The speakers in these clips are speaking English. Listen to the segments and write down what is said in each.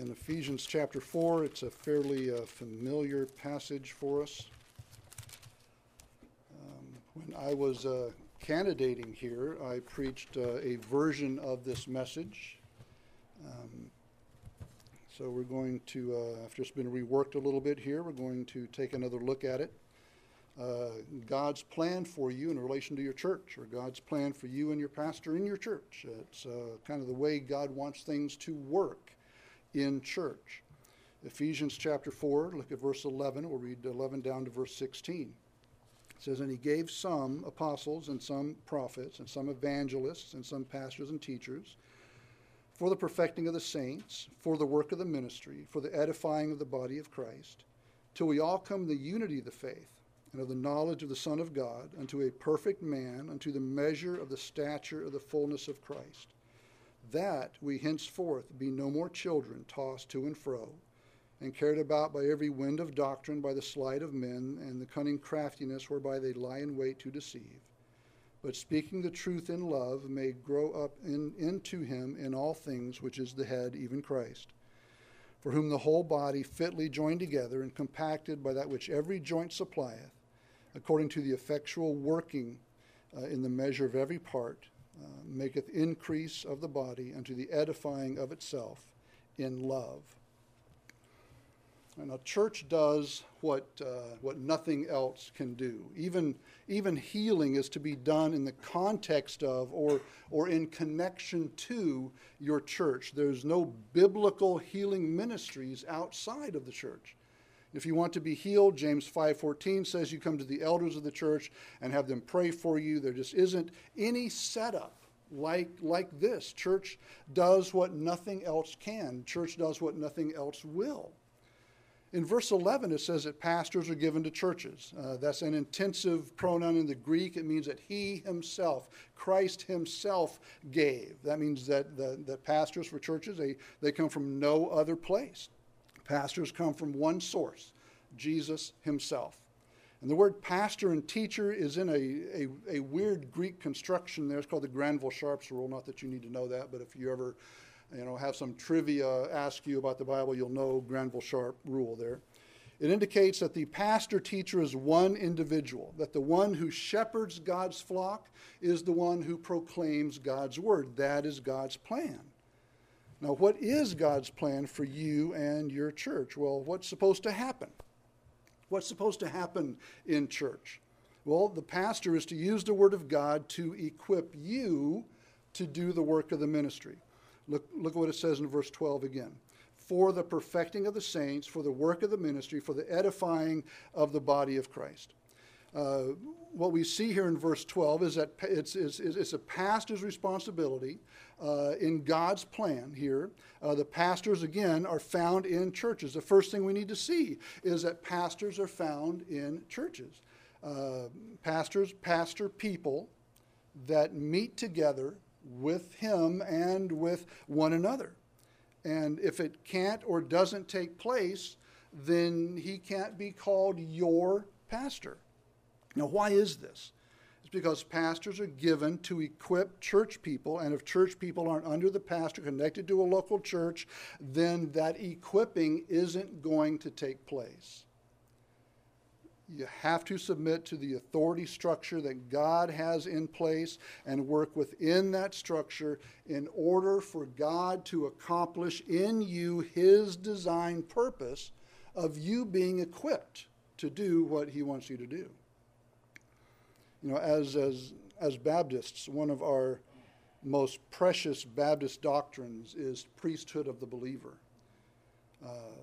in Ephesians chapter 4. It's a fairly uh, familiar passage for us. Um, when I was uh, candidating here, I preached uh, a version of this message. Um, so we're going to, uh, after it's been reworked a little bit here, we're going to take another look at it. Uh, God's plan for you in relation to your church, or God's plan for you and your pastor in your church. It's uh, kind of the way God wants things to work in church. Ephesians chapter 4, look at verse 11. We'll read 11 down to verse 16. It says, And he gave some apostles, and some prophets, and some evangelists, and some pastors and teachers for the perfecting of the saints, for the work of the ministry, for the edifying of the body of Christ, till we all come to the unity of the faith and of the knowledge of the Son of God, unto a perfect man, unto the measure of the stature of the fullness of Christ, that we henceforth be no more children tossed to and fro, and carried about by every wind of doctrine, by the sleight of men, and the cunning craftiness whereby they lie in wait to deceive. But speaking the truth in love may grow up in, into him in all things, which is the head, even Christ, for whom the whole body fitly joined together and compacted by that which every joint supplieth, according to the effectual working uh, in the measure of every part, uh, maketh increase of the body unto the edifying of itself in love. And a church does what, uh, what nothing else can do. Even, even healing is to be done in the context of or, or in connection to your church. There's no biblical healing ministries outside of the church. If you want to be healed, James 5:14 says you come to the elders of the church and have them pray for you. There just isn't any setup like like this. Church does what nothing else can. Church does what nothing else will. In verse 11, it says that pastors are given to churches. Uh, that's an intensive pronoun in the Greek. It means that he himself, Christ himself, gave. That means that the, the pastors for churches, they, they come from no other place. Pastors come from one source, Jesus himself. And the word pastor and teacher is in a, a, a weird Greek construction there. It's called the Granville Sharp's rule. Not that you need to know that, but if you ever you know, have some trivia ask you about the Bible, you'll know Granville Sharp rule there. It indicates that the pastor teacher is one individual, that the one who shepherds God's flock is the one who proclaims God's word. That is God's plan. Now, what is God's plan for you and your church? Well, what's supposed to happen? What's supposed to happen in church? Well, the pastor is to use the word of God to equip you to do the work of the ministry. Look, look at what it says in verse 12 again. For the perfecting of the saints, for the work of the ministry, for the edifying of the body of Christ. Uh, what we see here in verse 12 is that it's, it's, it's a pastor's responsibility uh, in God's plan here. Uh, the pastors, again, are found in churches. The first thing we need to see is that pastors are found in churches. Uh, pastors pastor people that meet together with him and with one another. And if it can't or doesn't take place, then he can't be called your pastor. Now, why is this? It's because pastors are given to equip church people, and if church people aren't under the pastor, connected to a local church, then that equipping isn't going to take place. You have to submit to the authority structure that God has in place and work within that structure in order for God to accomplish in you his design purpose of you being equipped to do what he wants you to do. You know, as, as, as Baptists, one of our most precious Baptist doctrines is priesthood of the believer. Uh,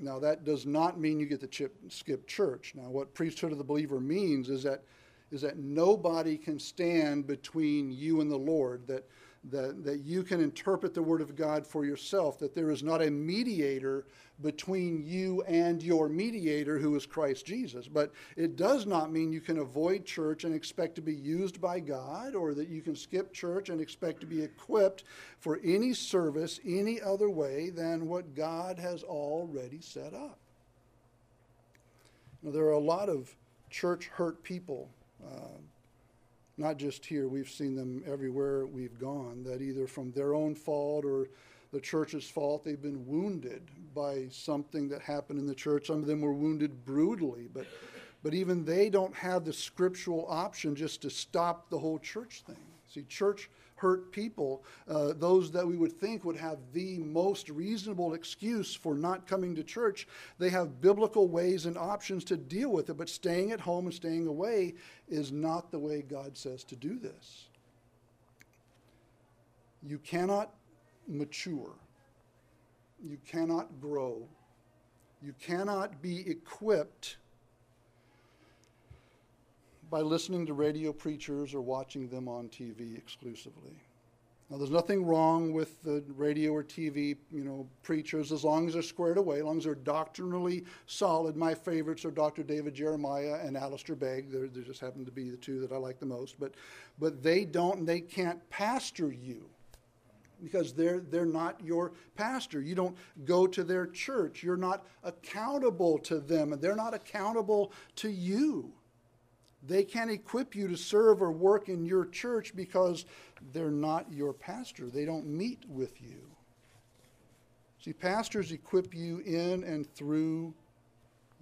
now, that does not mean you get to chip, skip church. Now, what priesthood of the believer means is that, is that nobody can stand between you and the Lord, that that, that you can interpret the Word of God for yourself, that there is not a mediator between you and your mediator who is Christ Jesus. But it does not mean you can avoid church and expect to be used by God, or that you can skip church and expect to be equipped for any service any other way than what God has already set up. Now, there are a lot of church hurt people. Uh, not just here, we've seen them everywhere we've gone, that either from their own fault or the church's fault. They've been wounded by something that happened in the church. Some of them were wounded brutally, but, but even they don't have the scriptural option just to stop the whole church thing. See, church hurt people, uh, those that we would think would have the most reasonable excuse for not coming to church, they have biblical ways and options to deal with it. But staying at home and staying away is not the way God says to do this. You cannot mature, you cannot grow, you cannot be equipped by listening to radio preachers or watching them on TV exclusively. Now, there's nothing wrong with the radio or TV, you know, preachers as long as they're squared away, as long as they're doctrinally solid. My favorites are Dr. David Jeremiah and Alistair Begg. They just happen to be the two that I like the most. But, but they don't they can't pastor you because they're, they're not your pastor. You don't go to their church. You're not accountable to them, and they're not accountable to you. They can't equip you to serve or work in your church because they're not your pastor. They don't meet with you. See, pastors equip you in and through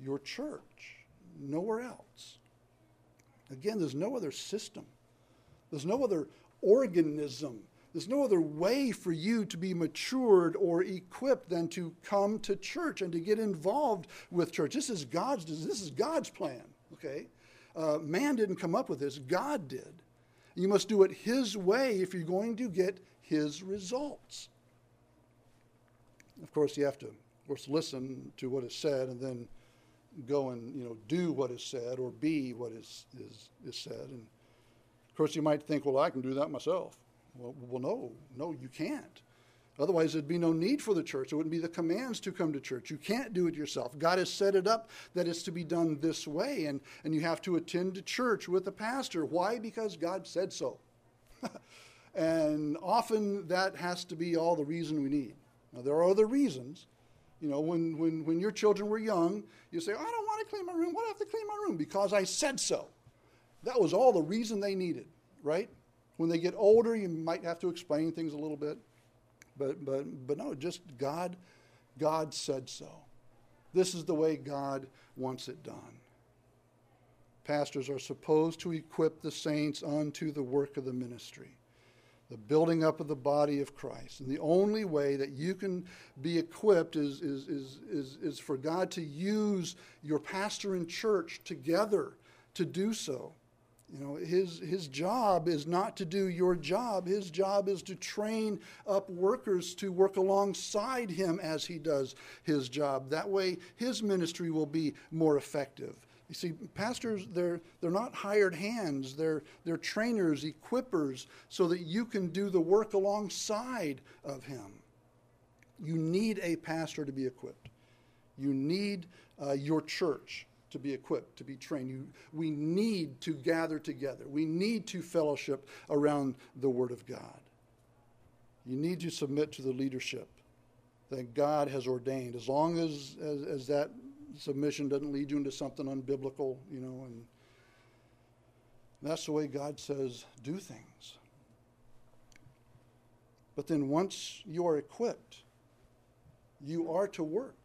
your church, nowhere else. Again, there's no other system, there's no other organism, there's no other way for you to be matured or equipped than to come to church and to get involved with church. This is God's, this is God's plan, okay? Uh, man didn't come up with this, God did. You must do it His way if you're going to get His results. Of course, you have to, of course, listen to what is said and then go and you know do what is said or be what is is is said. And of course, you might think, well, I can do that myself. Well, well, no, no, you can't. Otherwise, there'd be no need for the church. It wouldn't be the commands to come to church. You can't do it yourself. God has set it up that it's to be done this way, and, and you have to attend to church with the pastor. Why? Because God said so. and often that has to be all the reason we need. Now, there are other reasons. You know, when, when, when your children were young, you say, I don't want to clean my room. Why do I have to clean my room? Because I said so. That was all the reason they needed, right? When they get older, you might have to explain things a little bit. But, but, but no, just God, God said so. This is the way God wants it done. Pastors are supposed to equip the saints unto the work of the ministry, the building up of the body of Christ. And the only way that you can be equipped is, is, is, is, is for God to use your pastor and church together to do so. You know, his, his job is not to do your job. His job is to train up workers to work alongside him as he does his job. That way, his ministry will be more effective. You see, pastors, they're, they're not hired hands, they're, they're trainers, equippers, so that you can do the work alongside of him. You need a pastor to be equipped. You need uh, your church to be equipped, to be trained. You, we need to gather together. We need to fellowship around the Word of God. You need to submit to the leadership that God has ordained, as long as, as, as that submission doesn't lead you into something unbiblical, you know, and that's the way God says do things. But then once you are equipped, you are to work.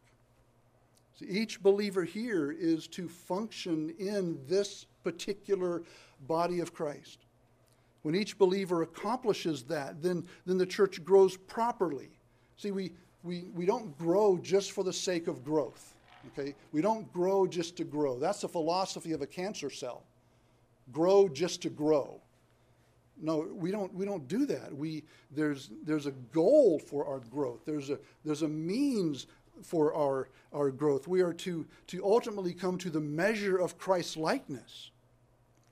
So each believer here is to function in this particular body of Christ. When each believer accomplishes that, then, then the church grows properly. See, we, we, we don't grow just for the sake of growth. Okay? We don't grow just to grow. That's the philosophy of a cancer cell. Grow just to grow. No, we don't, we don't do that. We, there's, there's a goal for our growth. There's a, there's a means for our, our growth. We are to, to ultimately come to the measure of Christ's likeness.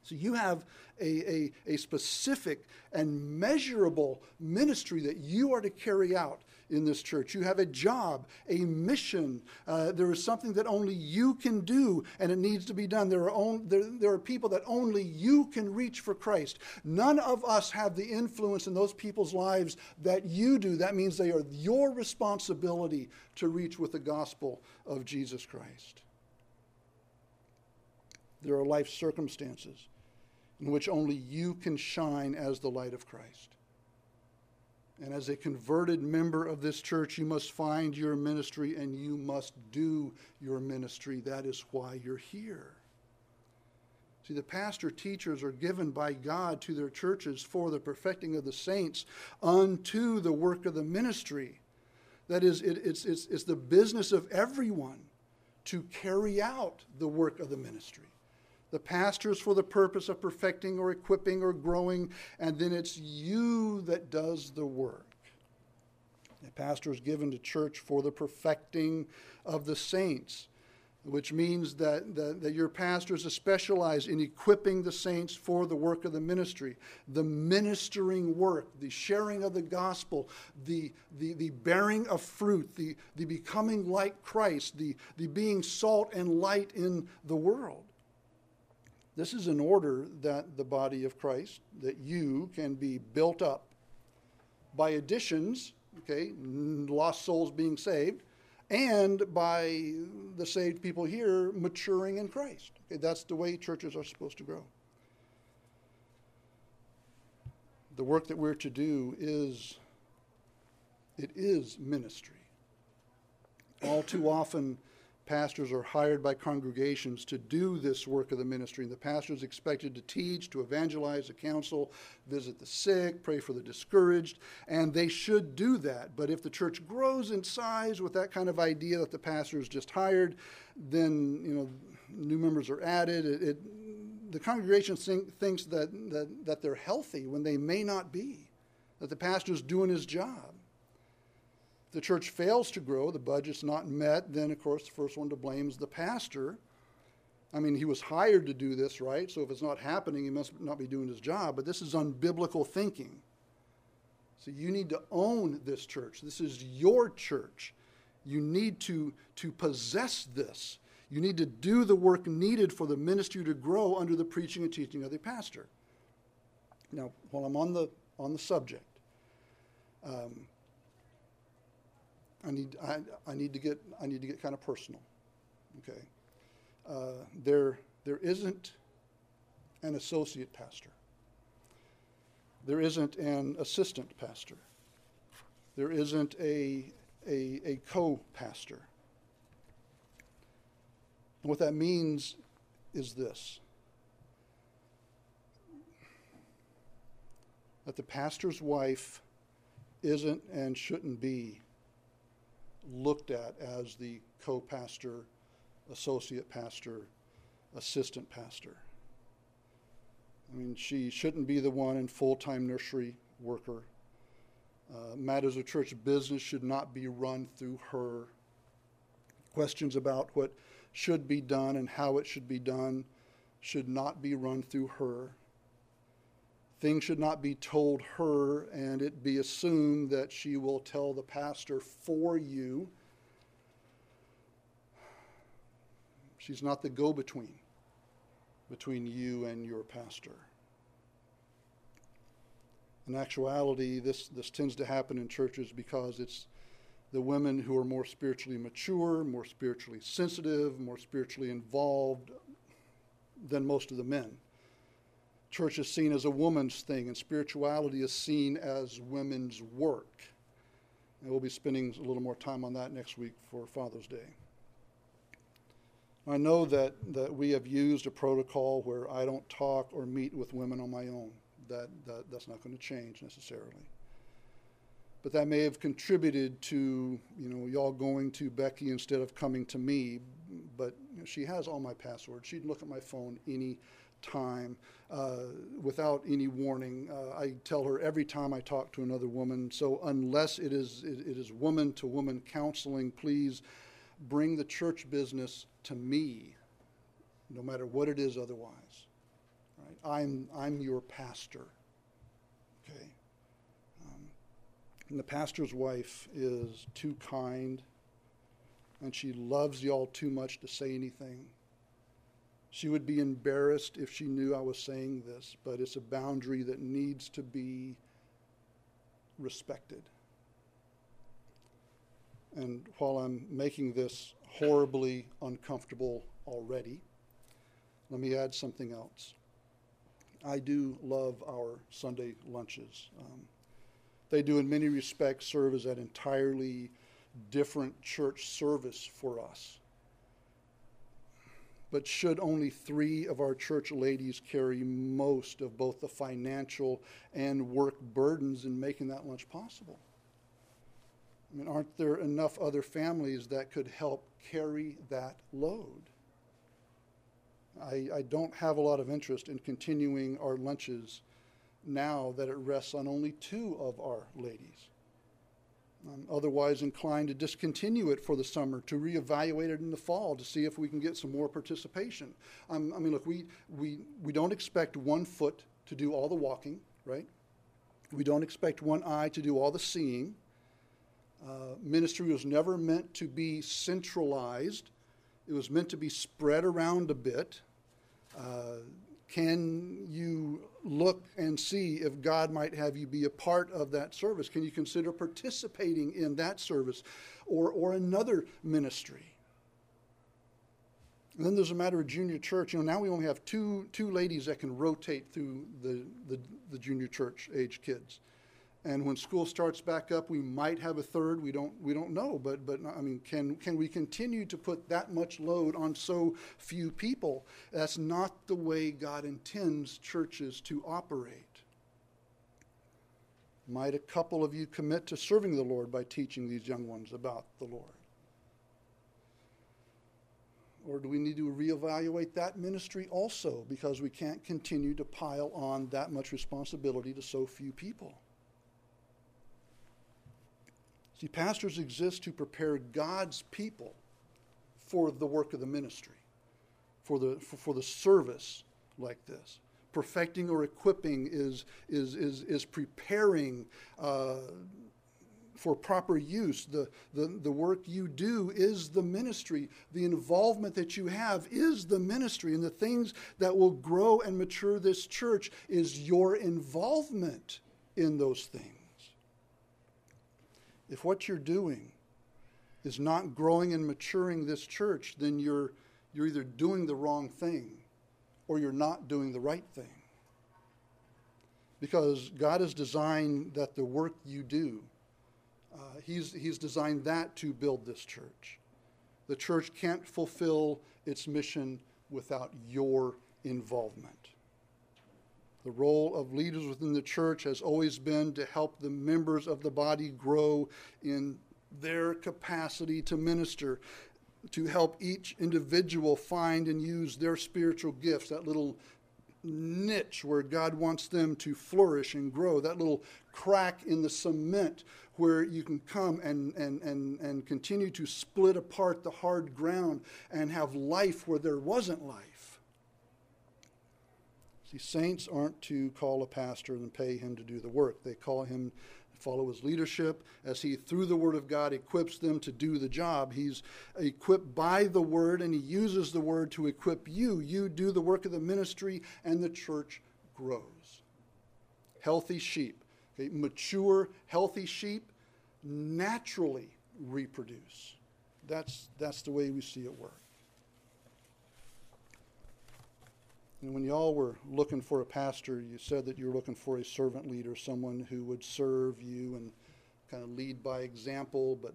So you have a, a, a specific and measurable ministry that you are to carry out in this church. You have a job, a mission. Uh, there is something that only you can do, and it needs to be done. There are, on, there, there are people that only you can reach for Christ. None of us have the influence in those people's lives that you do. That means they are your responsibility to reach with the gospel of Jesus Christ. There are life circumstances in which only you can shine as the light of Christ. And as a converted member of this church, you must find your ministry and you must do your ministry. That is why you're here. See, the pastor teachers are given by God to their churches for the perfecting of the saints unto the work of the ministry. That is, it, it's, it's, it's the business of everyone to carry out the work of the ministry. The pastors for the purpose of perfecting or equipping or growing, and then it's you that does the work. The pastor is given to church for the perfecting of the saints which means that, that, that, your pastors are specialized in equipping the saints for the work of the ministry, the ministering work, the sharing of the gospel, the, the, the bearing of fruit, the, the becoming like Christ, the, the being salt and light in the world. This is in order that the body of Christ, that you can be built up by additions, okay, lost souls being saved and by the saved people here maturing in Christ. Okay, that's the way churches are supposed to grow. The work that we're to do is it is ministry. All too often pastors are hired by congregations to do this work of the ministry. And the pastor is expected to teach, to evangelize, to counsel, visit the sick, pray for the discouraged, and they should do that. But if the church grows in size with that kind of idea that the pastor is just hired, then you know new members are added. It, it, the congregation think, thinks that, that, that they're healthy when they may not be, that the pastor is doing his job the church fails to grow, the budget's not met, then, of course, the first one to blame is the pastor. I mean, he was hired to do this, right? So if it's not happening, he must not be doing his job. But this is unbiblical thinking. So you need to own this church. This is your church. You need to, to possess this. You need to do the work needed for the ministry to grow under the preaching and teaching of the pastor. Now, while I'm on the, on the subject, um, I need, I, I need to get, I need to get kind of personal. Okay. Uh, there, there isn't an associate pastor. There isn't an assistant pastor. There isn't a, a, a co pastor. What that means is this that the pastor's wife isn't and shouldn't be looked at as the co pastor, associate pastor, assistant pastor. I mean, she shouldn't be the one in full time nursery worker. Uh, matters of church business should not be run through her. Questions about what should be done and how it should be done should not be run through her. Things should not be told her and it be assumed that she will tell the pastor for you. She's not the go between between you and your pastor. In actuality, this, this tends to happen in churches because it's the women who are more spiritually mature, more spiritually sensitive, more spiritually involved than most of the men church is seen as a woman's thing, and spirituality is seen as women's work. And we'll be spending a little more time on that next week for Father's Day. I know that, that we have used a protocol where I don't talk or meet with women on my own. That, that, that's not going to change necessarily. But that may have contributed to, you know, y'all going to Becky instead of coming to me. But you know, she has all my passwords. She'd look at my phone any time uh, without any warning. Uh, I tell her every time I talk to another woman. So unless it is it, it is woman to woman counseling, please bring the church business to me, no matter what it is. Otherwise, right? I'm I'm your pastor. Okay. Um, and the pastor's wife is too kind, and she loves y'all too much to say anything. She would be embarrassed if she knew I was saying this, but it's a boundary that needs to be respected. And while I'm making this horribly uncomfortable already, let me add something else. I do love our Sunday lunches. Um, They do, in many respects, serve as an entirely different church service for us. But should only three of our church ladies carry most of both the financial and work burdens in making that lunch possible? I mean, aren't there enough other families that could help carry that load? I, I don't have a lot of interest in continuing our lunches now that it rests on only two of our ladies. I'm otherwise inclined to discontinue it for the summer, to reevaluate it in the fall, to see if we can get some more participation. I mean, look, we, we, we don't expect one foot to do all the walking, right? We don't expect one eye to do all the seeing. Uh, ministry was never meant to be centralized, it was meant to be spread around a bit. Uh, can you look and see if God might have you be a part of that service? Can you consider participating in that service or, or another ministry? And then there's a matter of junior church. You know, now we only have two, two ladies that can rotate through the, the, the junior church age kids. And when school starts back up, we might have a third. We don't, we don't know. But, but I mean, can, can we continue to put that much load on so few people? That's not the way God intends churches to operate. Might a couple of you commit to serving the Lord by teaching these young ones about the Lord? Or do we need to reevaluate that ministry also because we can't continue to pile on that much responsibility to so few people? See, pastors exist to prepare God's people for the work of the ministry, for the, for, for the service like this. Perfecting or equipping is, is, is, is preparing uh, for proper use. The, the, the work you do is the ministry. The involvement that you have is the ministry. And the things that will grow and mature this church is your involvement in those things if what you're doing is not growing and maturing this church, then you're, you're either doing the wrong thing or you're not doing the right thing. Because God has designed that the work you do, uh, he's, he's designed that to build this church. The church can't fulfill its mission without your involvement. The role of leaders within the church has always been to help the members of the body grow in their capacity to minister, to help each individual find and use their spiritual gifts, that little niche where God wants them to flourish and grow, that little crack in the cement where you can come and, and, and, and continue to split apart the hard ground and have life where there wasn't life. See, saints aren't to call a pastor and pay him to do the work. They call him follow his leadership as he through the word of god equips them to do the job he's equipped by the word and he uses the word to equip you you do the work of the ministry and the church grows healthy sheep okay? mature healthy sheep naturally reproduce that's that's the way we see it work And when y'all were looking for a pastor, you said that you were looking for a servant leader, someone who would serve you and kind of lead by example. But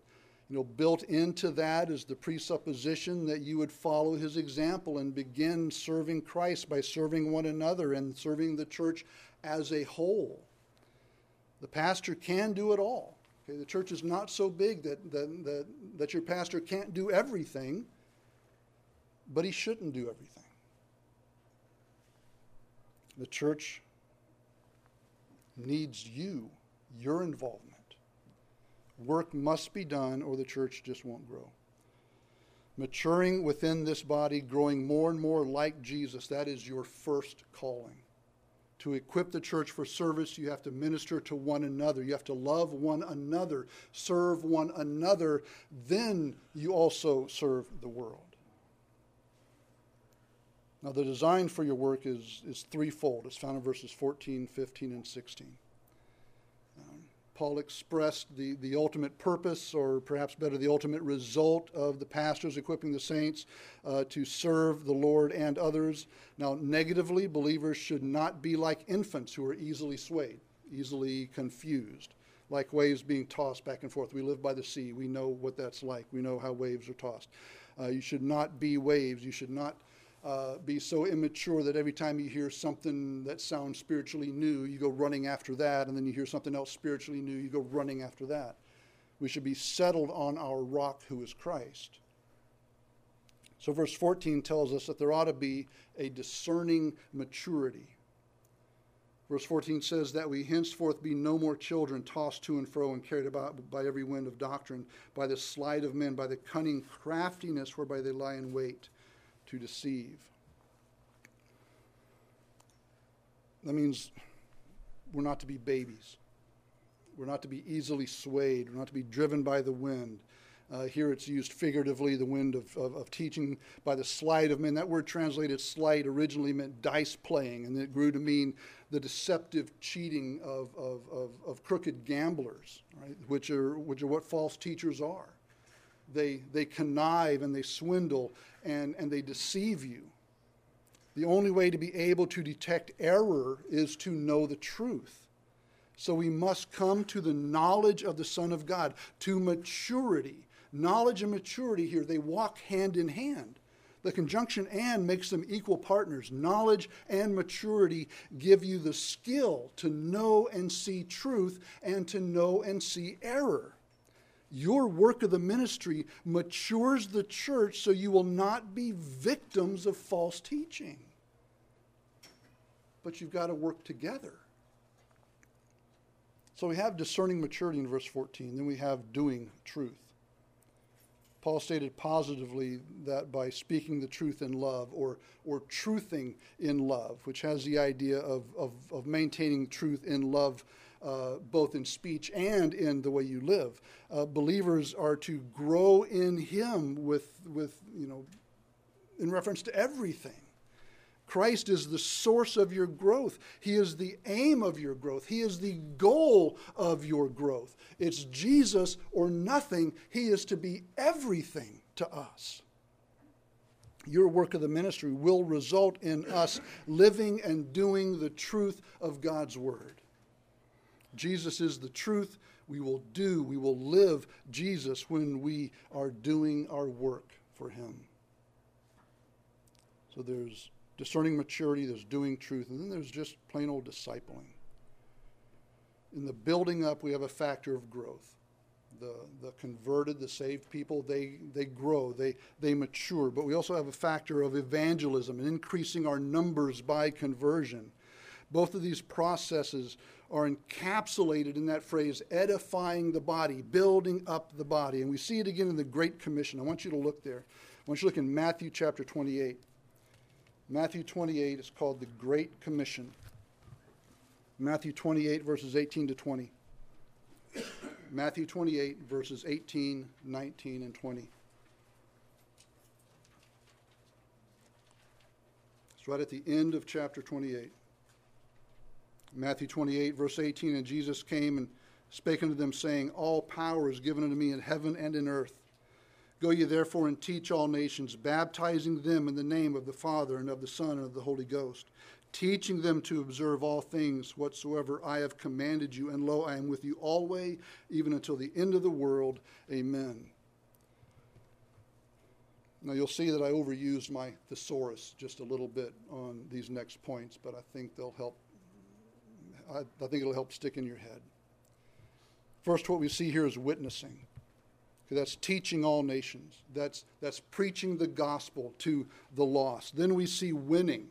you know, built into that is the presupposition that you would follow his example and begin serving Christ by serving one another and serving the church as a whole. The pastor can do it all. Okay, the church is not so big that, that, that, that your pastor can't do everything, but he shouldn't do everything. The church needs you, your involvement. Work must be done, or the church just won't grow. Maturing within this body, growing more and more like Jesus, that is your first calling. To equip the church for service, you have to minister to one another. You have to love one another, serve one another. Then you also serve the world. Now, the design for your work is, is threefold. It's found in verses 14, 15, and 16. Um, Paul expressed the, the ultimate purpose, or perhaps better, the ultimate result of the pastors equipping the saints uh, to serve the Lord and others. Now, negatively, believers should not be like infants who are easily swayed, easily confused. like waves being tossed back and forth. We live by the sea. We know what that's like. We know how waves are tossed. Uh, you should not be waves. You should not uh, be so immature that every time you hear something that sounds spiritually new, you go running after that, and then you hear something else spiritually new, you go running after that. We should be settled on our rock, who is Christ. So, verse 14 tells us that there ought to be a discerning maturity. Verse 14 says that we henceforth be no more children tossed to and fro and carried about by every wind of doctrine, by the sleight of men, by the cunning craftiness whereby they lie in wait to deceive. That means we're not to be babies. We're not to be easily swayed. We're not to be driven by the wind. Uh, here it's used figuratively, the wind of, of, of, teaching by the sleight of men. That word translated sleight originally meant dice playing, and it grew to mean the deceptive cheating of, of, of, of crooked gamblers, right? which, are, which are what false teachers are. They, they connive and they swindle and, and they deceive you. The only way to be able to detect error is to know the truth. So we must come to the knowledge of the Son of God, to maturity. Knowledge and maturity here, they walk hand in hand. The conjunction and makes them equal partners. Knowledge and maturity give you the skill to know and see truth and to know and see error. Your work of the ministry matures the church so you will not be victims of false teaching. But you've got to work together. So we have discerning maturity in verse 14, then we have doing truth. Paul stated positively that by speaking the truth in love or, or truthing in love, which has the idea of, of, of maintaining truth in love uh, both in speech and in the way you live. Uh, believers are to grow in Him with, with, you know, in reference to everything. Christ is the source of your growth. He is the aim of your growth. He is the goal of your growth. It's Jesus or nothing. He is to be everything to us. Your work of the ministry will result in us living and doing the truth of God's Word. Jesus is the truth. We will do, we will live Jesus when we are doing our work for Him. So there's discerning maturity, there's doing truth, and then there's just plain old discipling. In the building up, we have a factor of growth. The, the converted, the saved people, they, they grow, they, they mature. But we also have a factor of evangelism and increasing our numbers by conversion. Both of these processes are encapsulated in that phrase, edifying the body, building up the body. And we see it again in the Great Commission. I want you to look there. I want you to look in Matthew chapter 28. Matthew 28 is called the Great Commission. Matthew 28, verses 18 to 20. Matthew 28, verses 18, 19, and 20. It's right at the end of chapter 28. Matthew 28, verse 18, and Jesus came and spake unto them, saying, All power is given unto me in heaven and in earth. Go ye therefore and teach all nations, baptizing them in the name of the Father and of the Son and of the Holy Ghost, teaching them to observe all things whatsoever I have commanded you. And lo, I am with you always, even until the end of the world. Amen. Now you'll see that I overused my thesaurus just a little bit on these next points, but I think they'll help. I, I think it'll help stick in your head. First, what we see here is witnessing. That's teaching all nations. That's, that's preaching the gospel to the lost. Then we see winning,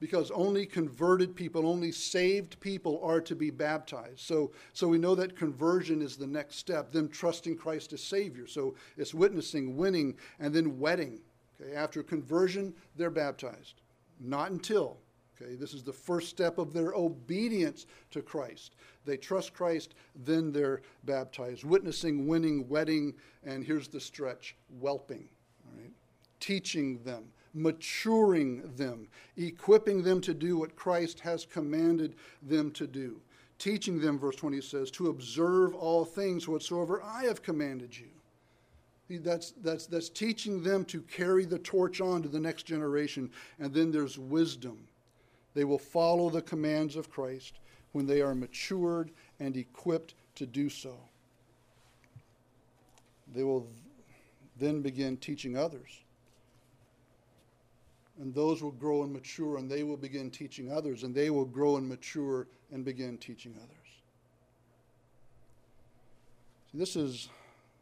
because only converted people, only saved people are to be baptized. So, so we know that conversion is the next step, them trusting Christ as Savior. So it's witnessing, winning, and then wedding. Okay, after conversion, they're baptized. Not until. Okay, this is the first step of their obedience to Christ. They trust Christ, then they're baptized. Witnessing, winning, wedding, and here's the stretch whelping. Teaching them, maturing them, equipping them to do what Christ has commanded them to do. Teaching them, verse 20 says, to observe all things whatsoever I have commanded you. That's, that's, that's teaching them to carry the torch on to the next generation. And then there's wisdom. They will follow the commands of Christ when they are matured and equipped to do so. They will then begin teaching others. And those will grow and mature, and they will begin teaching others, and they will grow and mature and begin teaching others. See, this is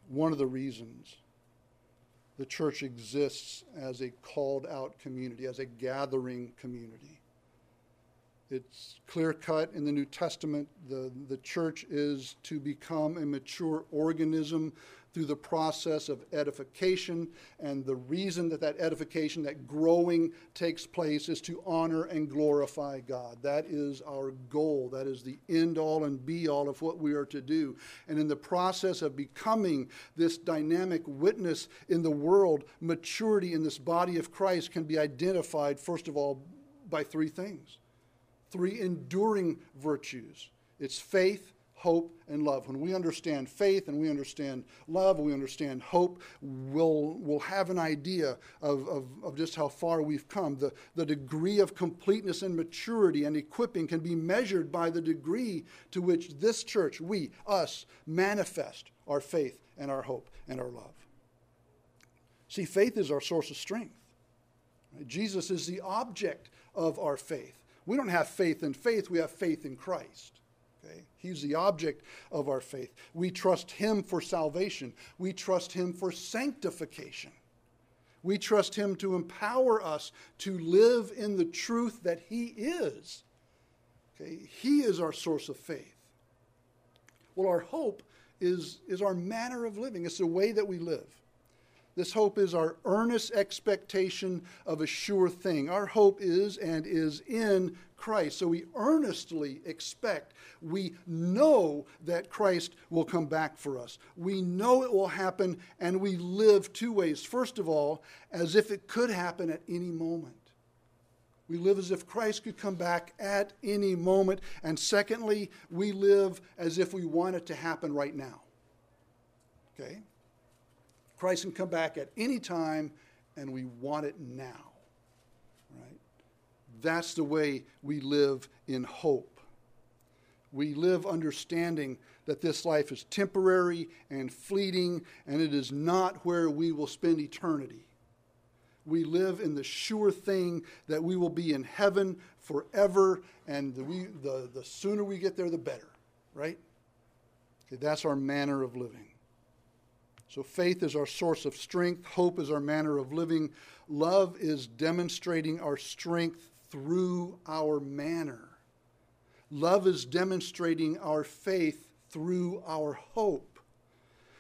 one of the reasons the church exists as a called out community, as a gathering community. It's clear cut in the New Testament. The, the church is to become a mature organism through the process of edification. And the reason that that edification, that growing takes place, is to honor and glorify God. That is our goal. That is the end all and be all of what we are to do. And in the process of becoming this dynamic witness in the world, maturity in this body of Christ can be identified, first of all, by three things three enduring virtues it's faith, hope, and love. When we understand faith and we understand love we understand hope, we'll, we'll have an idea of, of, of just how far we've come. The, the degree of completeness and maturity and equipping can be measured by the degree to which this church, we, us, manifest our faith and our hope and our love. See, faith is our source of strength. Jesus is the object of our faith. We don't have faith in faith, we have faith in Christ. Okay? He's the object of our faith. We trust Him for salvation, we trust Him for sanctification. We trust Him to empower us to live in the truth that He is. Okay? He is our source of faith. Well, our hope is, is our manner of living, it's the way that we live. This hope is our earnest expectation of a sure thing. Our hope is and is in Christ. So we earnestly expect, we know that Christ will come back for us. We know it will happen, and we live two ways. First of all, as if it could happen at any moment. We live as if Christ could come back at any moment. And secondly, we live as if we want it to happen right now. Okay? Christ can come back at any time, and we want it now. Right? That's the way we live in hope. We live understanding that this life is temporary and fleeting, and it is not where we will spend eternity. We live in the sure thing that we will be in heaven forever, and the, we, the, the sooner we get there, the better, right? Okay, that's our manner of living. So faith is our source of strength, hope is our manner of living, love is demonstrating our strength through our manner. Love is demonstrating our faith through our hope.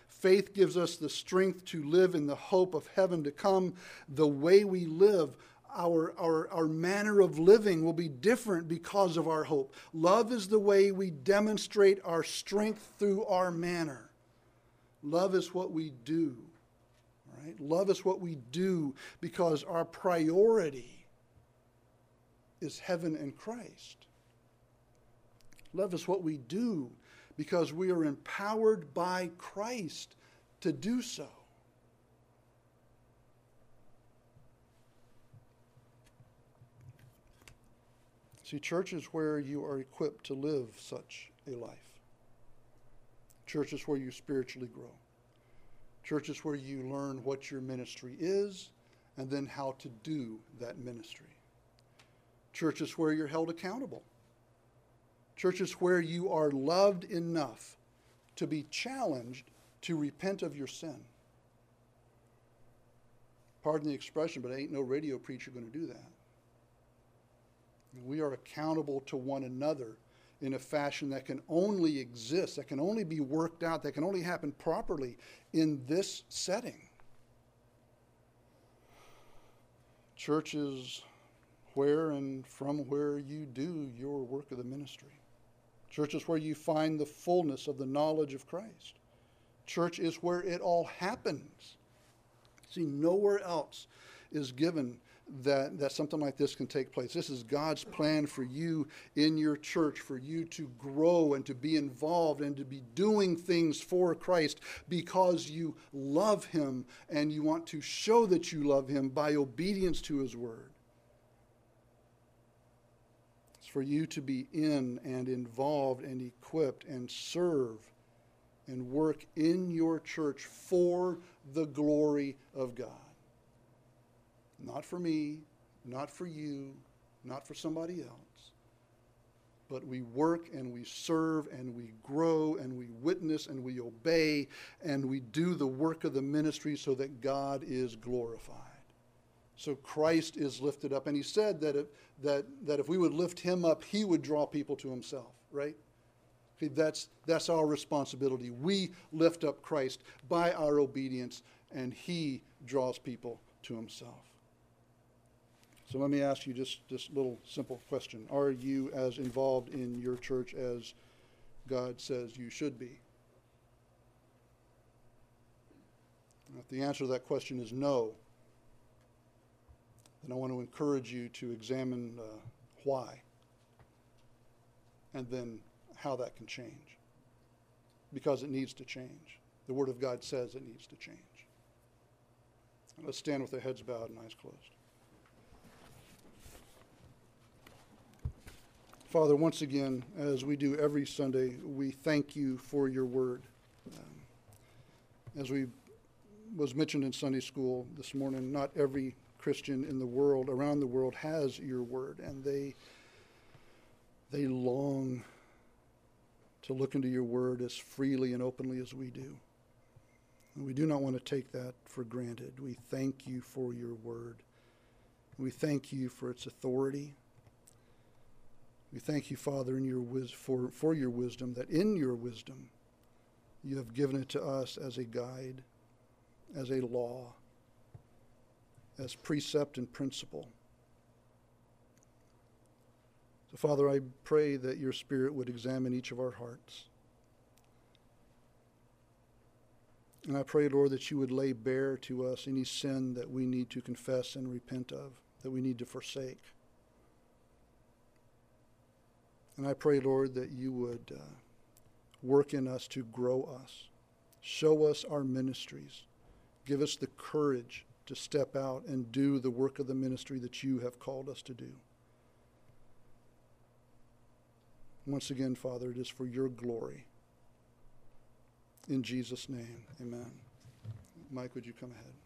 Faith gives us the strength to live in the hope of heaven to come. The way we live, our, our, our manner of living will be different because of our hope. Love is the way we demonstrate our strength through our manner. Love is what we do. Right? Love is what we do because our priority is heaven and Christ. Love is what we do because we are empowered by Christ to do so. See, church is where you are equipped to live such a life. Church is where you spiritually grow. Church is where you learn what your ministry is and then how to do that ministry. Church is where you're held accountable. Church is where you are loved enough to be challenged to repent of your sin. Pardon the expression, but ain't no radio preacher going to do that. We are accountable to one another in a fashion that can only exist, that can only be worked out, that can only happen properly in this setting. Church is where and from where you do your work of the ministry. Church is where you find the fullness of the knowledge of Christ. Church is where it all happens. See, nowhere else is given that, that something like this can take place. This is God's plan for you in your church, for you to grow and to be involved and to be doing things for Christ because you love Him and you want to show that you love Him by obedience to His Word. It's for you to be in and involved and equipped and serve and work in your church for the glory of God. Not for me, not for you, not for somebody else, but we work and we serve and we grow and we witness and we obey and we do the work of the ministry so that God is glorified. So Christ is lifted up. And he said that if, that, that if we would lift him up, he would draw people to himself, right? That's, that's our responsibility. We lift up Christ by our obedience, and he draws people to himself. So let me ask you just this little simple question. Are you as involved in your church as God says you should be? If the answer to that question is no, then I want to encourage you to examine uh, why and then how that can change. Because it needs to change. The Word of God says it needs to change. Let's stand with our heads bowed and eyes closed. Father, once again, as we do every Sunday, we thank you for your word. Um, as we was mentioned in Sunday school this morning, not every Christian in the world, around the world, has your word, and they they long to look into your word as freely and openly as we do. And we do not want to take that for granted. We thank you for your word. We thank you for its authority. We thank you, Father, in your wis- for, for your wisdom, that in your wisdom you have given it to us as a guide, as a law, as precept and principle. So, Father, I pray that your Spirit would examine each of our hearts. And I pray, Lord, that you would lay bare to us any sin that we need to confess and repent of, that we need to forsake. And I pray, Lord, that you would uh, work in us to grow us, show us our ministries, give us the courage to step out and do the work of the ministry that you have called us to do. Once again, Father, it is for your glory. In Jesus' name, amen. Mike, would you come ahead?